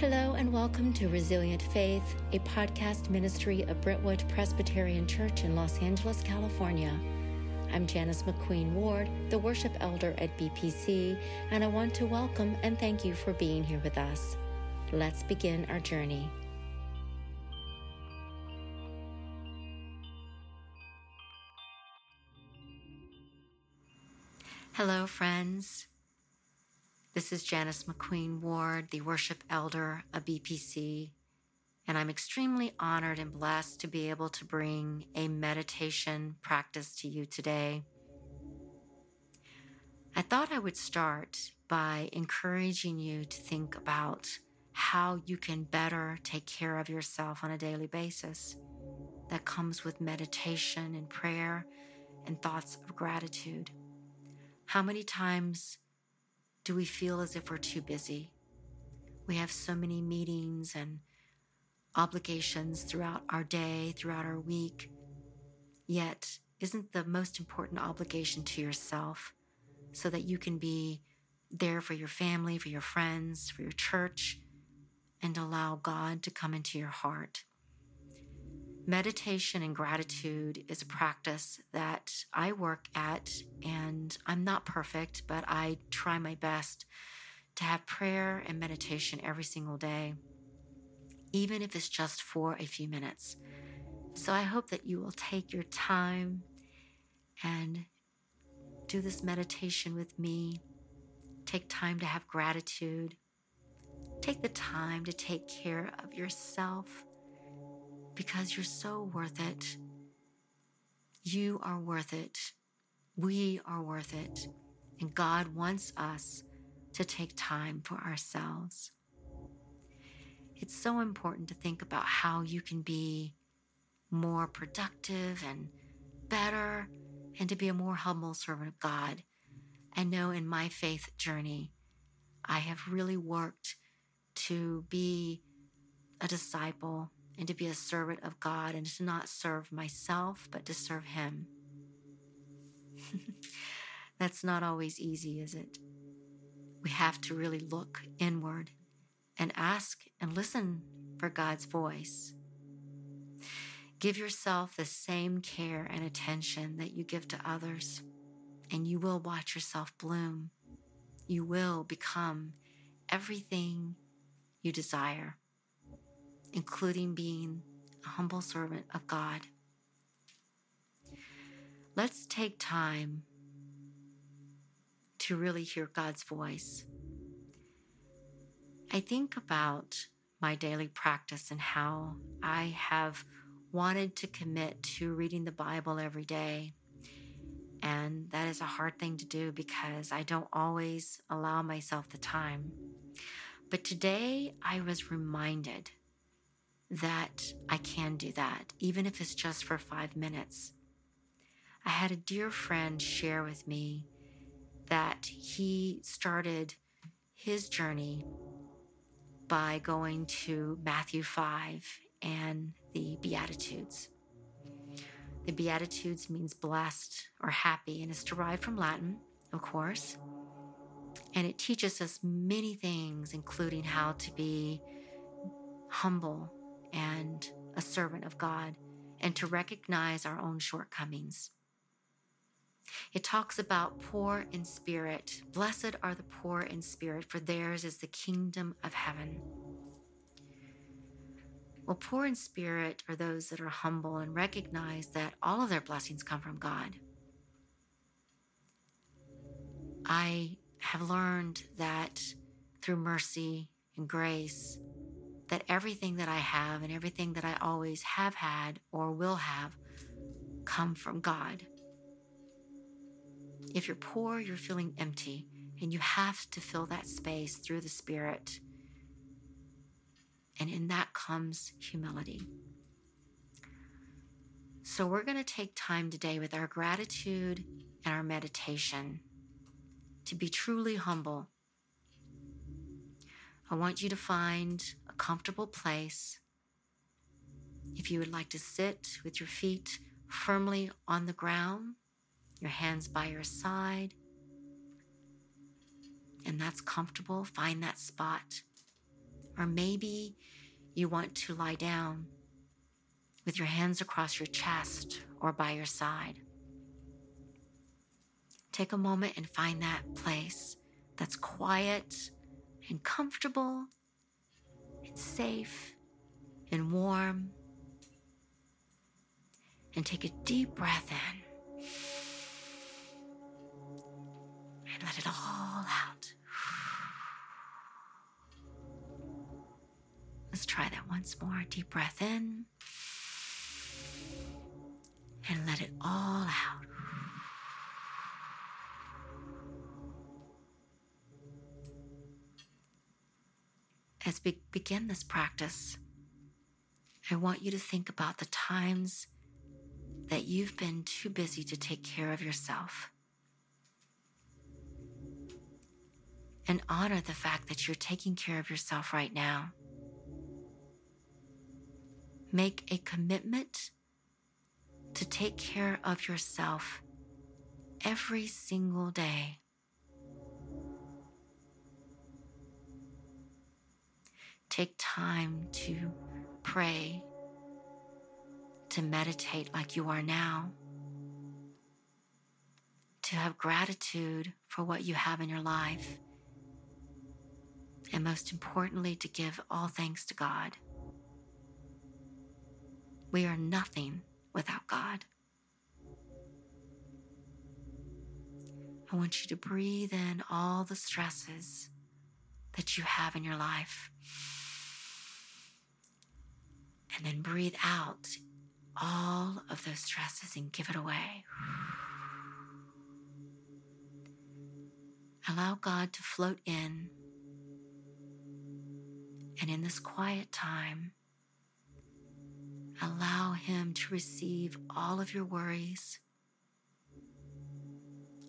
Hello, and welcome to Resilient Faith, a podcast ministry of Brentwood Presbyterian Church in Los Angeles, California. I'm Janice McQueen Ward, the worship elder at BPC, and I want to welcome and thank you for being here with us. Let's begin our journey. Hello, friends. This is Janice McQueen Ward, the worship elder of BPC, and I'm extremely honored and blessed to be able to bring a meditation practice to you today. I thought I would start by encouraging you to think about how you can better take care of yourself on a daily basis. That comes with meditation and prayer and thoughts of gratitude. How many times do we feel as if we're too busy? We have so many meetings and obligations throughout our day, throughout our week. Yet, isn't the most important obligation to yourself so that you can be there for your family, for your friends, for your church, and allow God to come into your heart? Meditation and gratitude is a practice that I work at, and I'm not perfect, but I try my best to have prayer and meditation every single day, even if it's just for a few minutes. So I hope that you will take your time and do this meditation with me. Take time to have gratitude. Take the time to take care of yourself because you're so worth it. You are worth it. We are worth it. And God wants us to take time for ourselves. It's so important to think about how you can be more productive and better and to be a more humble servant of God. I know in my faith journey, I have really worked to be a disciple and to be a servant of God and to not serve myself, but to serve Him. That's not always easy, is it? We have to really look inward and ask and listen for God's voice. Give yourself the same care and attention that you give to others, and you will watch yourself bloom. You will become everything you desire including being a humble servant of God. Let's take time to really hear God's voice. I think about my daily practice and how I have wanted to commit to reading the Bible every day. And that is a hard thing to do because I don't always allow myself the time. But today I was reminded that I can do that, even if it's just for five minutes. I had a dear friend share with me that he started his journey by going to Matthew 5 and the Beatitudes. The Beatitudes means blessed or happy and is derived from Latin, of course. And it teaches us many things, including how to be humble and a servant of God and to recognize our own shortcomings. It talks about poor in spirit. Blessed are the poor in spirit, for theirs is the kingdom of heaven. Well, poor in spirit are those that are humble and recognize that all of their blessings come from God. I have learned that through mercy and grace, that everything that I have and everything that I always have had or will have come from God. If you're poor, you're feeling empty, and you have to fill that space through the Spirit. And in that comes humility. So, we're going to take time today with our gratitude and our meditation to be truly humble. I want you to find comfortable place. If you would like to sit with your feet firmly on the ground, your hands by your side, and that's comfortable, find that spot. Or maybe you want to lie down with your hands across your chest or by your side. Take a moment and find that place that's quiet and comfortable safe and warm. And take a deep breath in and let it all out. Let's try that once more. Deep breath in and let it all out. As we begin this practice, I want you to think about the times that you've been too busy to take care of yourself. And honor the fact that you're taking care of yourself right now. Make a commitment to take care of yourself every single day. Take time to pray, to meditate like you are now, to have gratitude for what you have in your life, and most importantly, to give all thanks to God. We are nothing without God. I want you to breathe in all the stresses that you have in your life. And then breathe out all of those stresses and give it away. Allow God to float in. And in this quiet time, allow Him to receive all of your worries,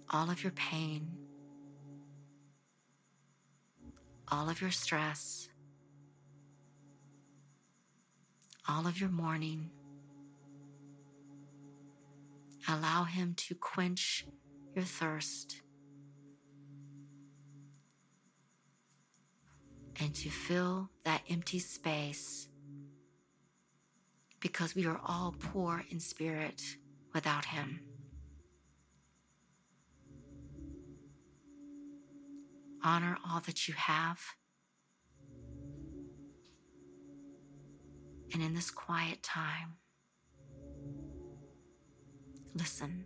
all of your pain, all of your stress, all of your mourning. Allow Him to quench your thirst and to fill that empty space because we are all poor in spirit without Him. Honor all that you have. And in this quiet time, listen.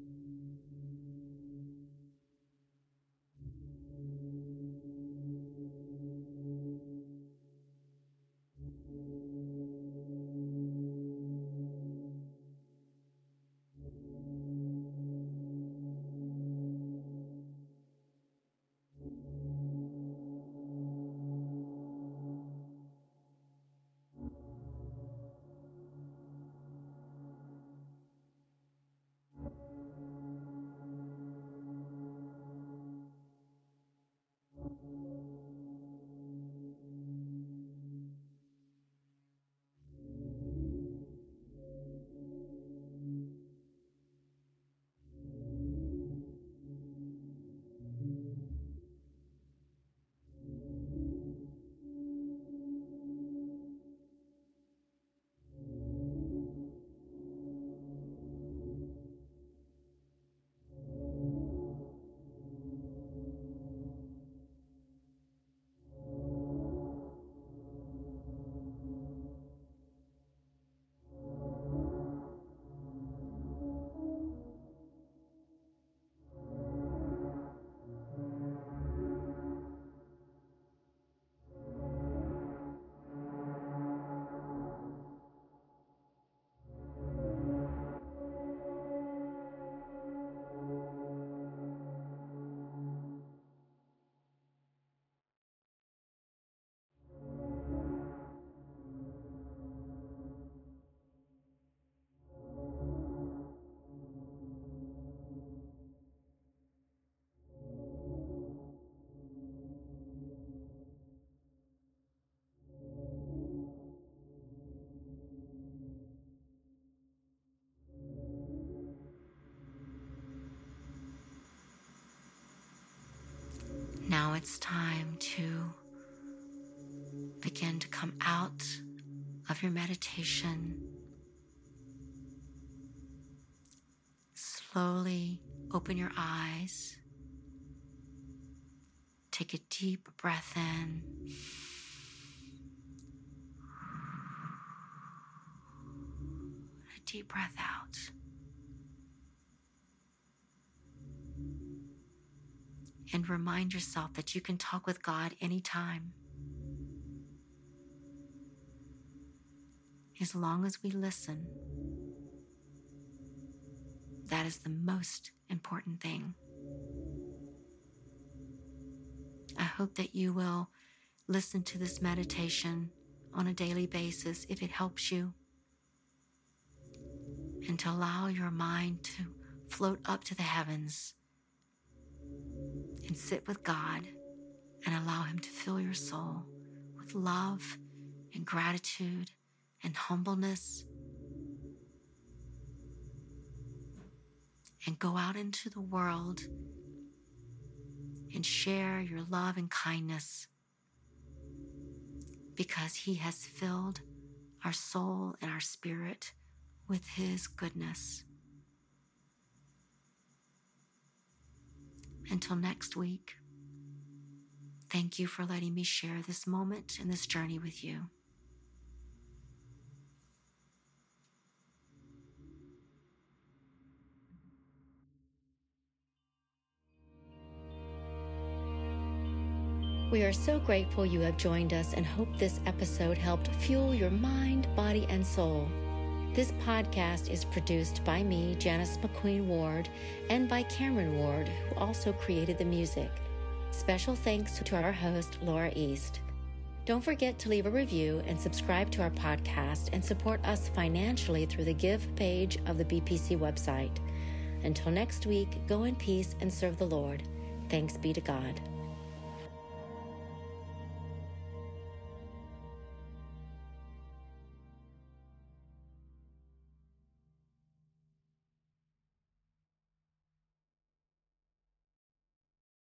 it's time to begin to come out of your meditation. Slowly open your eyes. Take a deep breath in. A deep breath out. And remind yourself that you can talk with God anytime. as long as we listen. That is the most important thing. I hope that you will listen to this meditation on a daily basis if it helps you, and to allow your mind to float up to the heavens and sit with God and allow Him to fill your soul with love and gratitude and humbleness. And go out into the world and share your love and kindness because He has filled our soul and our spirit with His goodness. Until next week, thank you for letting me share this moment and this journey with you. We are so grateful you have joined us and hope this episode helped fuel your mind, body, and soul. This podcast is produced by me, Janice McQueen Ward, and by Cameron Ward, who also created the music. Special thanks to our host, Laura East. Don't forget to leave a review and subscribe to our podcast and support us financially through the Give page of the BPC website. Until next week, go in peace and serve the Lord. Thanks be to God.